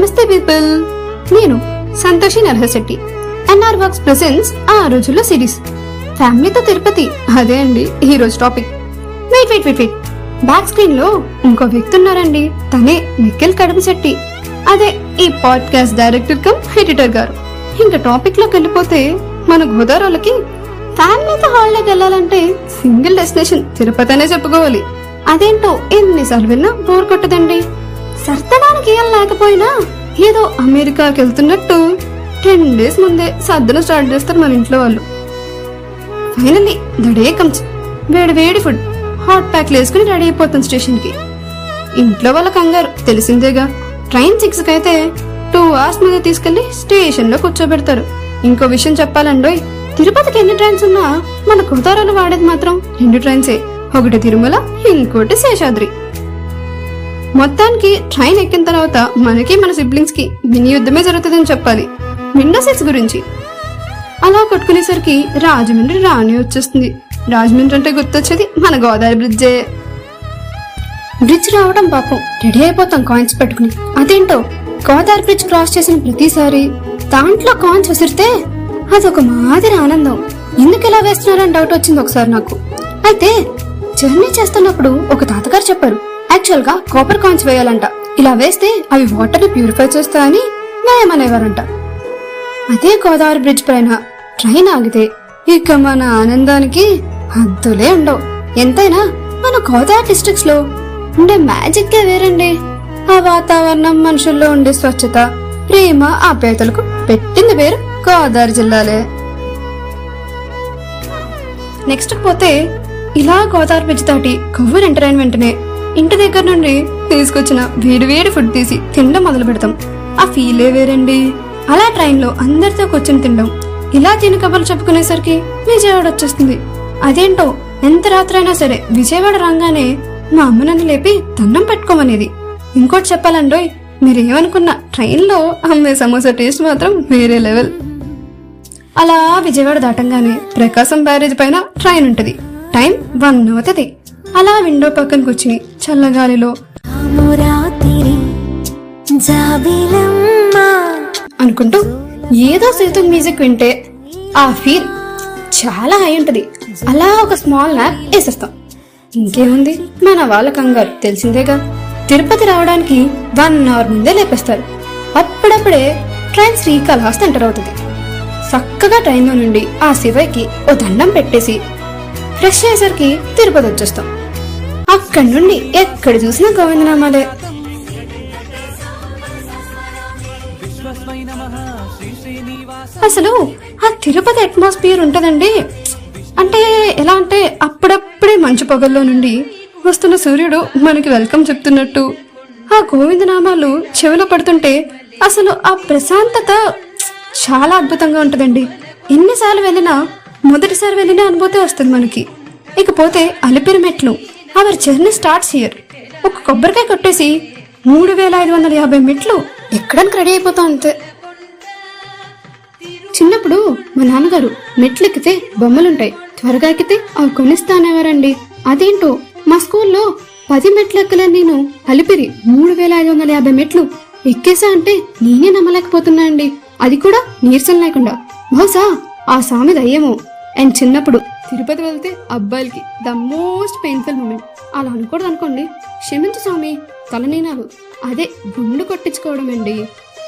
నమస్తే పీపుల్. నేను Santoshi Narahashetti. NR works presents ఆ రోజుల్లో సిరీస్. ఫ్యామిలీతో తిరుపతి. అదే అండి ఈ రోజు topic. Wait wait wait wait. Back స్క్రీన్లో ఇంకో వ్యక్తి ఉన్నారండి. తనే నిఖిల్ కడమశెట్టి అదే ఈ పాడ్కాస్ట్ డైరెక్టర్ కమ్ ఎడిటర్ గారు. ఇంకా టాపిక్లోకి వెళ్ళిపోతే మన గోదావరికి ఫ్యామిలీతో హాలిడేకి వెళ్ళాలంటే సింగిల్ డెస్టినేషన్ తిరుపతి అనే చెప్పుకోవాలి. అదేంటో ఎన్నిసార్లు వెళ్ళినా బోర్ కొట్టదండి. సర్దడానికి ఏం లేకపోయినా ఏదో అమెరికాకి వెళ్తున్నట్టు టెన్ డేస్ ముందే సర్దన స్టార్ట్ చేస్తారు మన ఇంట్లో వాళ్ళు. Finally the day comes. వేడి వేడి ఫుడ్. హాట్ ప్యాక్లు వేసుకుని రెడీ అయిపోతాం స్టేషన్కి. ఇంట్లో వాళ్ళ కంగారు. తెలిసిందేగా. ట్రైన్ సిక్స్కి అయితే టూ అవర్స్ మీద తీసుకెళ్ళి స్టేషన్లో కూర్చోబెడతారు. ఇంకో విషయం చెప్పాలండోయ్. తిరుపతికి ఎన్ని ట్రైన్స్ ఉన్నా మన కుతారాలు వాడేది మాత్రం రెండు ట్రైన్సే. ఒకటి తిరుమల ఇంకోటి శేషాద్రి. మొత్తానికి ట్రైన్ ఎక్కిన తర్వాత మనకి మన సిబ్లింగ్స్కి మినీ యుద్ధమే జరుగుతుందని చెప్పాలి. విండో సీట్స్ గురించి. అలా కొట్టుకునేసరికి రాజమండ్రి రాని వచ్చేస్తుంది. రాజమండ్రి అంటే గుర్తొచ్చేది మన గోదావరి బ్రిడ్జే. బ్రిడ్జ్ రావడం పాపం రెడీ అయిపోతాం కాయిన్స్ పెట్టుకుని. అదేంటో? గోదావరి బ్రిడ్జ్ క్రాస్ చేసిన ప్రతిసారి దాంట్లో కాయిన్స్ విసిరితే అదొక మాదిరి ఆనందం. ఎందుకు ఇలా వేస్తున్నారని డౌట్ వచ్చింది ఒకసారి నాకు. అయితే జర్నీ చేస్తున్నప్పుడు ఒక తాతగారు చెప్పారు. యాక్చువల్గా కాపర్ కాయిన్స్ వేయాలంట. ఇలా వేస్తే అవి వాటర్ని ప్యూరిఫై చేస్తాయని న్యాయమనేవారంట అదే గోదావరి బ్రిడ్జ్ పైన ట్రైన్ ఆగితే ఇక మన ఆనందానికి హద్దులే ఉండవు. ఎంతైనా మన గోదావరి డిస్ట్రిక్ట్స్లో ఉండే మ్యాజిక్ వేరండి. ఆ వాతావరణం మనుషుల్లో ఉండే స్వచ్ఛత ప్రేమ ఆప్యాయతలకు పెట్టింది పేరు గోదావరి జిల్లాలే. నెక్స్ట్ పోతే ఇలా గోదావరి బ్రిడ్జ్ దాటి కొవ్వూరు ఎంటర్ అయిన వెంటనే ఇంటి దగ్గర నుండి తీసుకొచ్చిన వేడి వేడి ఫుడ్ తీసి తినడం మొదలు పెడతాం. ఆ ఫీలే వేరండి. అలా ట్రైన్లో అందరితో కూర్చొని తినడం. ఇలా తిని కబుర్లు చెప్పుకునేసరికి విజయవాడ వచ్చేస్తుంది. అదేంటో ఎంత రాత్రైనా సరే విజయవాడ రాగానే మా అమ్మ నన్ను లేపి దండం పెట్టుకోమనేది. ఇంకోటి చెప్పాలండోయ్ మీరేమనుకున్న ట్రైన్లో అమ్మే సమోసా టేస్ట్ మాత్రం వేరే లెవెల్ అలా విజయవాడ దాటంగానే ప్రకాశం బ్యారేజ్ పైన ట్రైన్ ఉంటది. టైం వన్ అవుతుంది అలా విండో పక్కన కూర్చుని చల్లగాలిలో అనుకుంటూ ఏదో సీతం మ్యూజిక్ వింటే ఆ ఫీల్ చాలా హై ఉంటది. అలా ఒక స్మాల్ ల్యాప్ వేసేస్తాం. ఇంకేముంది? మన వాళ్ళ కంగారు తెలిసిందేగా. తిరుపతి రావడానికి వన్ అవర్ ముందే లేపేస్తారు. అప్పుడప్పుడే ట్రైన్ శ్రీకాళహస్తి ఎంటర్ అవుతుంది. చక్కగా ట్రైన్లో నుండి ఆ శివయ్యకి ఓ దండం పెట్టేసి ఫ్రెష్ అయ్యేసరికి తిరుపతి వచ్చేస్తాం. అక్కడి నుండి ఎక్కడ చూసినా గోవిందనామాలే. అసలు ఆ తిరుపతి అట్మాస్ఫియర్ ఉంటదండి. అంటే ఎలా అంటే అప్పుడప్పుడే మంచు పొగల్లో నుండి వస్తున్న సూర్యుడు మనకి వెల్కమ్ చెప్తున్నట్టు. ఆ గోవిందనామాలు చెవిలో పడుతుంటే అసలు ఆ ప్రశాంతత చాలా అద్భుతంగా ఉంటుందండి. ఎన్నిసార్లు వెళ్ళినా మొదటిసారి వెళ్ళిన అనుభూతి వస్తుంది మనకి. ఇకపోతే అలిపిరి మెట్లు అవర్ జర్నీ స్టార్ట్స్ హియర్ ఒక కొబ్బరికాయ కొట్టేసి మూడు వేల ఐదు వందల యాభై మెట్లు ఎక్కడానికి రెడీ అయిపోతాం అంతే. చిన్నప్పుడు మా నాన్నగారు మెట్లు ఎక్కితే బొమ్మలుంటాయి. త్వరగా ఎక్కితే అవి కొనిస్తానేవారండి. అదేంటో? మా స్కూల్లో పది మెట్లు ఎక్కలేని నేను. అలిపిరి మూడు వేల ఐదు వందల యాభై మెట్లు ఎక్కేసా అంటే నేనే నమ్మలేకపోతున్నా అండి అది కూడా నీరసం లేకుండా. బహుశా ఆ స్వామి దయ్యమో అండ్ చిన్నప్పుడు తిరుపతి వెళ్తే అబ్బాయిలకి ద మోస్ట్ పెయిన్ఫుల్ మూమెంట్ అలా అనకూడదు అనుకోండి. క్షమించు స్వామి తలనీనాలు. అదే గుండు కొట్టించుకోవడం అండి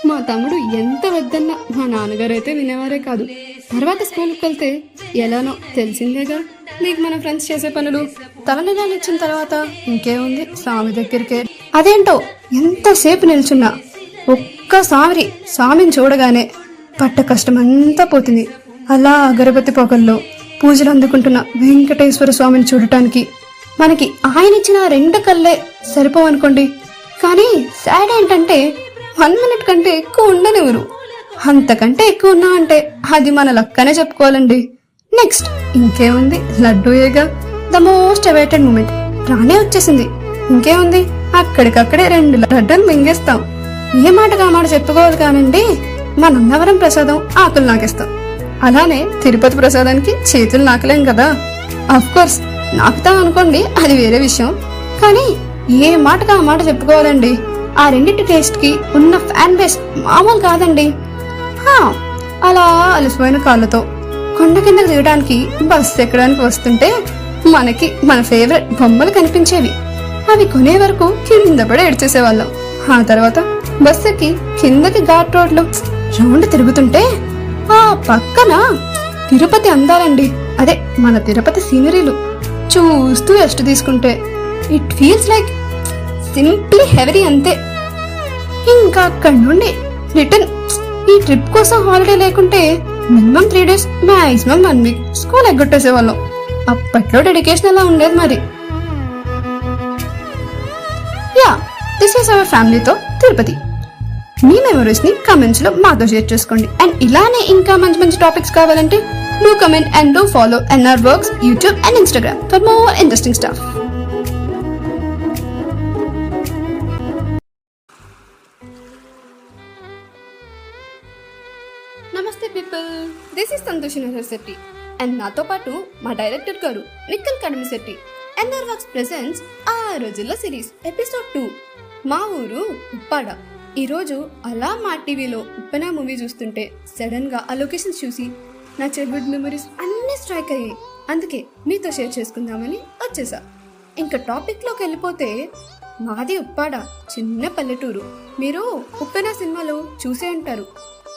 మా తమ్ముడు ఎంత వద్దన్నా మా నాన్నగారు అయితే వినేవారే కాదు. తర్వాత స్కూల్కి వెళ్తే ఎలానో తెలిసిందేగా. నీకు మన ఫ్రెండ్స్ చేసే పనులు తలనీలాలు ఇచ్చిన తర్వాత ఇంకేముంది? స్వామి దగ్గరికే. అదేంటో ఎంతసేపు నిల్చున్నా. ఒక్కసారి స్వామిని చూడగానే పట్ట కష్టం అంతా పోతుంది. అలా అగరబత్తి పొగల్లో పూజలు అందుకుంటున్న వెంకటేశ్వర స్వామిని చూడటానికి మనకి ఆయన ఇచ్చిన రెండు కళ్ళే సరిపోవనుకోండి. కానీ సాడ్ ఏంటంటే వన్ మినిట్ కంటే ఎక్కువ ఉండనివ్వరు అంతకంటే ఎక్కువ ఉన్నా అంటే అది మన లక్కనే చెప్పుకోవాలండి. నెక్స్ట్ ఇంకేముంది? లడ్డూయేగా ద మోస్ట్ అవైటెడ్ మూమెంట్ రానే వచ్చేసింది. ఇంకేముంది? అక్కడికక్కడే రెండు లడ్డూలు మింగేస్తాం. ఏ మాటగా మాట చెప్పుకోవాలి కానండి మన అన్నవరం ప్రసాదం ఆకులు నాకేస్తాం. అలానే తిరుపతి ప్రసాదానికి చేతులు నాకలేం కదా? అఫ్ కోర్స్ నాకుతాం అనుకోండి అది వేరే విషయం. కానీ ఏ మాటగా ఆ మాట చెప్పుకోవాలండి? ఆ రెండింటి టేస్ట్కి ఉన్న ఫ్యాన్ బేస్ మామూలు కాదండి. హా, అలా అలసిపోయిన కాళ్ళతో కొండ కింద దిగడానికి బస్సు ఎక్కడానికి వస్తుంటే మనకి మన ఫేవరెట్ బొమ్మలు కనిపించేవి. అవి కొనే వరకు కింద పడి ఏడ్చేసేవాళ్ళం. ఆ తర్వాత బస్సు ఎక్కి కిందకి ఘాట్ రోడ్లు రౌండ్ తిరుగుతుంటే ఆ పక్కన? తిరుపతి అందాలండి. అదే మన తిరుపతి సీనరీలు. చూస్తూ రెస్ట్ తీసుకుంటే. It feels like simply heavenly అంతే. ఇంకా అక్కడి నుండి రిటర్న్. ఈ ట్రిప్ కోసం హాలిడే లేకుంటే minimum three days maximum one week school ఎగ్గొట్టేసేవాళ్ళం. అప్పట్లో డెడికేషన్ ఎలా ఉండేది మరి? యా దిస్ ఈస్ అవర్ ఫ్యామిలీతో తిరుపతి. మీ మెమరీస్ని కమెంట్స్లో మాతో షేర్ చేసుకోండి. అండ్ ఇలానే ఇంకా మంచి మంచి టాపిక్స్ కావాలంటే do comment and do follow NR works YouTube and Instagram for more interesting stuff నమస్తే people this is Santosh Nagar Shetty and నాతో పాటు మా డైరెక్టర్ గారు Nikhil Kadami Shetty NR works presents ఆ రోజుల్లో సిరీస్ ఎపిసోడ్ టూ మా ఊరు ఉప్పాడ. ఈరోజు అలా మా టీవీలో ఉప్పెన మూవీ చూస్తుంటే సడన్గా ఆ లొకేషన్స్ చూసి నా చైల్డ్హుడ్ మెమరీస్ అన్ని స్ట్రైక్ అయ్యాయి అందుకే మీతో షేర్ చేసుకుందామని వచ్చేసా. ఇంకా టాపిక్లోకి వెళ్ళిపోతే మాది ఉప్పాడ చిన్న పల్లెటూరు. మీరు ఉప్పెన సినిమాలో చూసే ఉంటారు.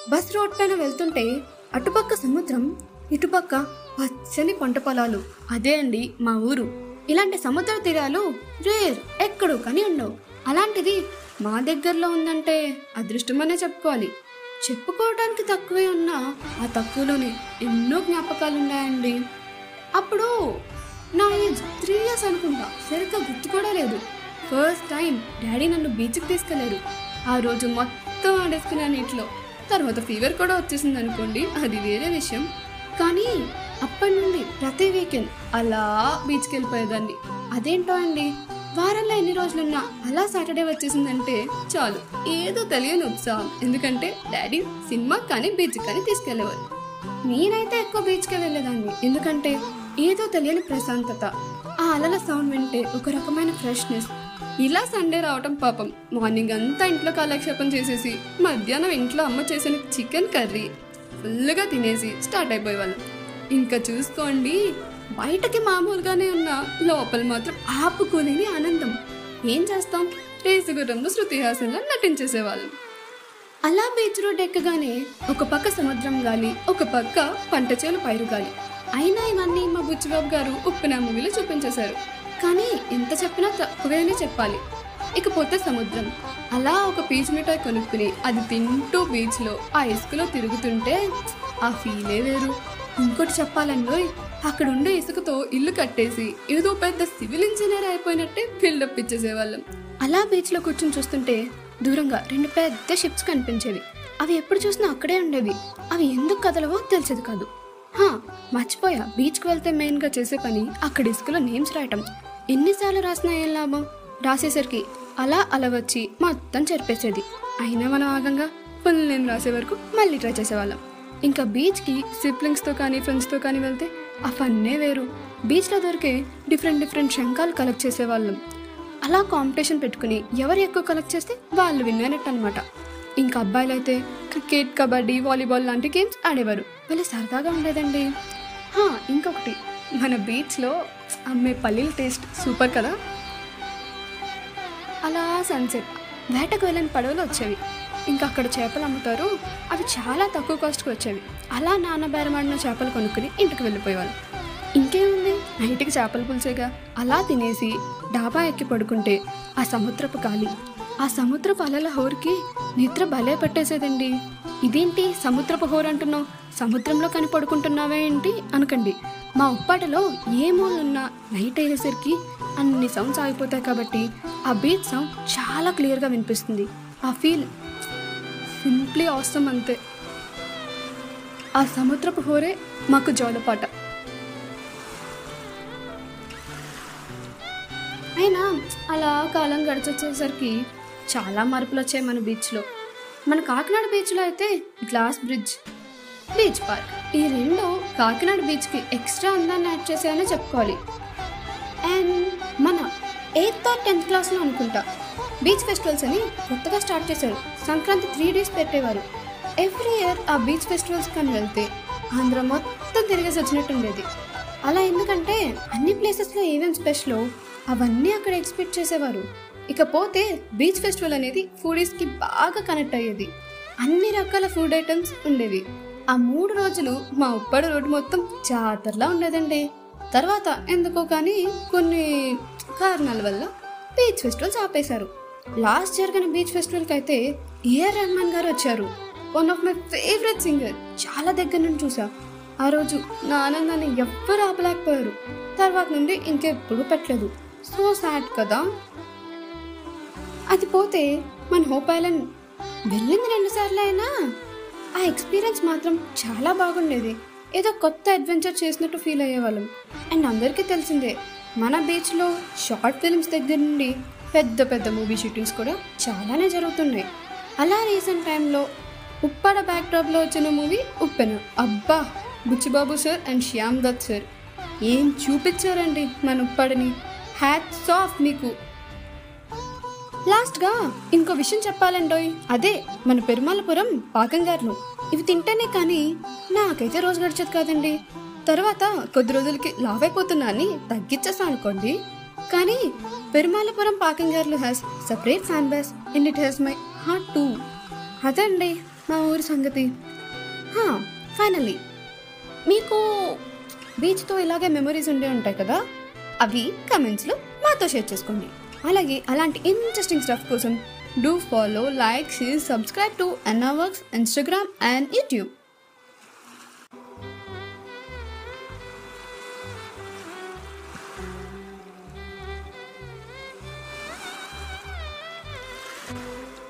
బస్ రోడ్ పైన వెళ్తుంటే అటుపక్క సముద్రం ఇటుపక్క పచ్చని పంట పొలాలు. అదే అండి మా ఊరు. ఇలాంటి సముద్ర తీరాలు రేర్ ఎక్కడో కానీ ఉండవు. అలాంటిది మా దగ్గరలో ఉందంటే అదృష్టమనే చెప్పుకోవాలి. చెప్పుకోవడానికి తక్కువే ఉన్నా ఆ తక్కువలోనే ఎన్నో జ్ఞాపకాలు ఉన్నాయండి అప్పుడు నా ఏజ్ త్రీ ఇయర్స్ అనుకుంటా సరిగ్గా గుర్తు కూడా లేదు ఫస్ట్ టైం డాడీ నన్ను బీచ్కి తీసుకెళ్ళారు ఆ రోజు మొత్తం ఆడేసుకున్నా నీటిలో. తర్వాత ఫీవర్ కూడా వచ్చేసింది అనుకోండి అది వేరే విషయం. కానీ అప్పటి నుండి ప్రతి వీకెండ్ అలా బీచ్కి వెళ్ళిపోయేదాన్ని. అదేంటో అండి? వారంలో ఎన్ని రోజులున్నా అలా సాటర్డే వచ్చేసిందంటే చాలు. ఏదో తెలియని ఉత్సాహం. ఎందుకంటే డాడీ సినిమా కానీ బీచ్ కానీ తీసుకెళ్ళేవారు నేనైతే ఎక్కువ బీచ్కే వెళ్ళేదాన్ని. ఎందుకంటే ఏదో తెలియని ప్రశాంతత. ఆ అలల సౌండ్ వింటే ఒక రకమైన ఫ్రెష్నెస్. ఇలా సండే రావటం పాపం. మార్నింగ్ అంతా ఇంట్లో కాలక్షేపం చేసేసి మధ్యాహ్నం ఇంట్లో అమ్మ చేసిన చికెన్ కర్రీ ఫుల్గా తినేసి స్టార్ట్ అయిపోయేవాళ్ళం. ఇంకా చూసుకోండి బయటకి మామూలుగానే ఉన్న లోపల మాత్రం ఆపుకోలేని ఆనందం. ఏం చేస్తాం? రేసుగుర్రంలో శృతి హాసన్లో నటించేసేవాళ్ళం. అలా బీచ్ రోడ్ ఎక్కగానే ఒక పక్క సముద్రం గాలి ఒక పక్క పంట చేలు పైరు గాలి. అయినా ఇవన్నీ మా బుచ్చిబాబు గారు ఉప్పిన మూవీలో చూపించేశారు. కానీ ఎంత చెప్పినా తక్కువేనే చెప్పాలి. ఇకపోతే సముద్రం. అలా ఒక పీచ్ మిఠాయి కొనుక్కుని అది తింటూ బీచ్లో ఆ ఇసుకలో తిరుగుతుంటే ఆ ఫీలే వేరు. ఇంకోటి చెప్పాలండి అక్కడుండే ఇసుకతో ఇల్లు కట్టేసి ఏదో పెద్ద సివిల్ ఇంజనీర్ అయిపోయినట్టే బిల్డప్ ఇచ్చేసేవాళ్ళం. అలా బీచ్లో కూర్చుని చూస్తుంటే దూరంగా రెండు పెద్ద షిప్స్ కనిపించేవి. అవి ఎప్పుడు చూసినా అక్కడే ఉండేవి. అవి ఎందుకు కదలవో తెలిసేది కాదు. హా మర్చిపోయా. బీచ్కి వెళ్తే మెయిన్గా చేసే పని అక్కడ ఇసుకలో నేమ్స్ రాయటం. ఎన్నిసార్లు రాసినా ఏం లాభం? రాసేసరికి అలా అలా వచ్చి మొత్తం చెరిపేసేది. అయినా మనం ఆగంగా ఫుల్ నేమ్ రాసే వరకు మళ్ళీ ట్రై చేసేవాళ్ళం. ఇంకా బీచ్కి సిబ్లింగ్స్తో కానీ ఫ్రెండ్స్తో కానీ వెళ్తే ఆ ఫన్నే వేరు బీచ్లో దొరికే డిఫరెంట్ డిఫరెంట్ శంఖాలు కలెక్ట్ చేసేవాళ్ళం. అలా కాంపిటీషన్ పెట్టుకుని ఎవరు ఎక్కువ కలెక్ట్ చేస్తే వాళ్ళు విన్నట్టు అనమాట ఇంకా అబ్బాయిలు అయితే క్రికెట్ కబడ్డీ వాలీబాల్ లాంటి గేమ్స్ ఆడేవారు. వాళ్ళు సరదాగా ఉండేదండి. ఇంకొకటి. మన బీచ్లో అమ్మే పల్లీల టేస్ట్ సూపర్ కదా? అలా సన్సెట్ వేటకు వెళ్ళని పడవలు వచ్చేవి. ఇంకా అక్కడ చేపలు అమ్ముతారు. అవి చాలా తక్కువ కాస్ట్కి వచ్చేవి. అలా నాన్న బేరమాడిన చేపలు కొనుక్కుని ఇంటికి వెళ్ళిపోయేవాళ్ళు. ఇంకేముంది? నైట్కి చేపల పులిచేగా అలా తినేసి డాబా ఎక్కి పడుకుంటే ఆ సముద్రపు గాలి ఆ సముద్రపు అలల హోర్కి నిద్ర భలే పట్టేసేదండి. ఇదేంటి సముద్రపు హోరు అంటున్నావు? సముద్రంలో కని పడుకుంటున్నావే ఏంటి? అనకండి. మా ఉప్పాటలో ఏ మూలన్నా నైట్ అయ్యేసరికి అన్ని సౌండ్స్ ఆగిపోతాయి కాబట్టి ఆ బీచ్ సౌండ్ చాలా క్లియర్గా వినిపిస్తుంది. ఆ ఫీల్ సింప్లీ అవసరం అంతే. ఆ సముద్రపు హోరే మాకు జోలపాట అయినా అలా కాలం గడిచొచ్చేసరికి చాలా మార్పులు వచ్చాయి మన బీచ్లో. మన కాకినాడ బీచ్లో అయితే గ్లాస్ బ్రిడ్జ్ బీచ్ పార్క్ ఈ రెండు కాకినాడ బీచ్కి ఎక్స్ట్రా అందాన్ని యాడ్ చేసాయనే చెప్పుకోవాలి. అండ్ మన ఎయిత్ ఆర్ టెన్త్ క్లాస్లో అనుకుంటా. బీచ్ ఫెస్టివల్స్ అని కొత్తగా స్టార్ట్ చేశారు. సంక్రాంతి త్రీ డేస్ పెట్టేవారు. ఎవ్రీ ఇయర్ ఆ బీచ్ ఫెస్టివల్స్ కానీ వెళ్తే ఆంధ్ర మొత్తం తిరిగేసి వచ్చినట్టు ఉండేది అలా ఎందుకంటే అన్ని ప్లేసెస్లో ఏమేం స్పెషలో అవన్నీ అక్కడ ఎక్స్పెక్ట్ చేసేవారు. ఇకపోతే బీచ్ ఫెస్టివల్ అనేది ఫుడీస్కి బాగా కనెక్ట్ అయ్యేది. అన్ని రకాల ఫుడ్ ఐటమ్స్ ఉండేవి. ఆ మూడు రోజులు మా ఉప్పాడు రోడ్డు మొత్తం జాతరలా ఉండేదండి. తర్వాత ఎందుకో కానీ కొన్ని కారణాల వల్ల బీచ్ ఫెస్టివల్స్ ఆపేశారు. లాస్ట్ జరిగిన బీచ్ ఫెస్టివల్కి అయితే ఏఆర్ రెహమాన్ గారు వచ్చారు? One of my favourite singer చాలా దగ్గర నుండి చూసా. ఆ రోజు నా ఆనందాన్ని ఎవ్వరు ఆపలేకపోయారు. తర్వాత నుండి ఇంకెప్పుడు పెట్టలేదు. సో సాడ్ కదా. అది పోతే మన హోప్ ఐలాండ్ వెళ్ళింది రెండుసార్లు అయినా. ఆ ఎక్స్పీరియన్స్ మాత్రం చాలా బాగుండేది. ఏదో కొత్త అడ్వెంచర్ చేసినట్టు ఫీల్ అయ్యేవాళ్ళం. అండ్ అందరికీ తెలిసిందే మన బీచ్లో షార్ట్ ఫిల్మ్స్ దగ్గర నుండి పెద్ద పెద్ద మూవీ షూటింగ్స్ కూడా చాలానే జరుగుతున్నాయి అలా రీసెంట్ టైంలో ఉప్పాడ బ్యాక్డ్రాప్లో వచ్చిన మూవీ ఉప్పెన. అబ్బా! Buchibabu sir and Shyam Dutt sir ఏం చూపించారండి మన ఉప్పాడని? హ్యాట్స్ ఆఫ్ మీకు. లాస్ట్గా ఇంకో విషయం చెప్పాలండోయ్. అదే మన పెరుమాలపురం పాకంగారులు ఇవి తింటేనే కానీ నాకైతే రోజు గడిచేది కాదండి. తర్వాత కొద్ది రోజులకి లావైపోతున్నా అని తగ్గించేసా అనుకోండి. కానీ Perumalapuram పాకంగారులు has separate fan base and it has my heart too అదండి మా ఊరి సంగతి. ఫైనల్లీ మీకు బీచ్తో ఇలాగే మెమరీస్ ఉండే ఉంటాయి కదా? అవి కమెంట్స్లో మాతో షేర్ చేసుకోండి. అలాగే అలాంటి ఇంట్రెస్టింగ్ స్టఫ్ కోసం do follow like share subscribe to NR works Instagram and YouTube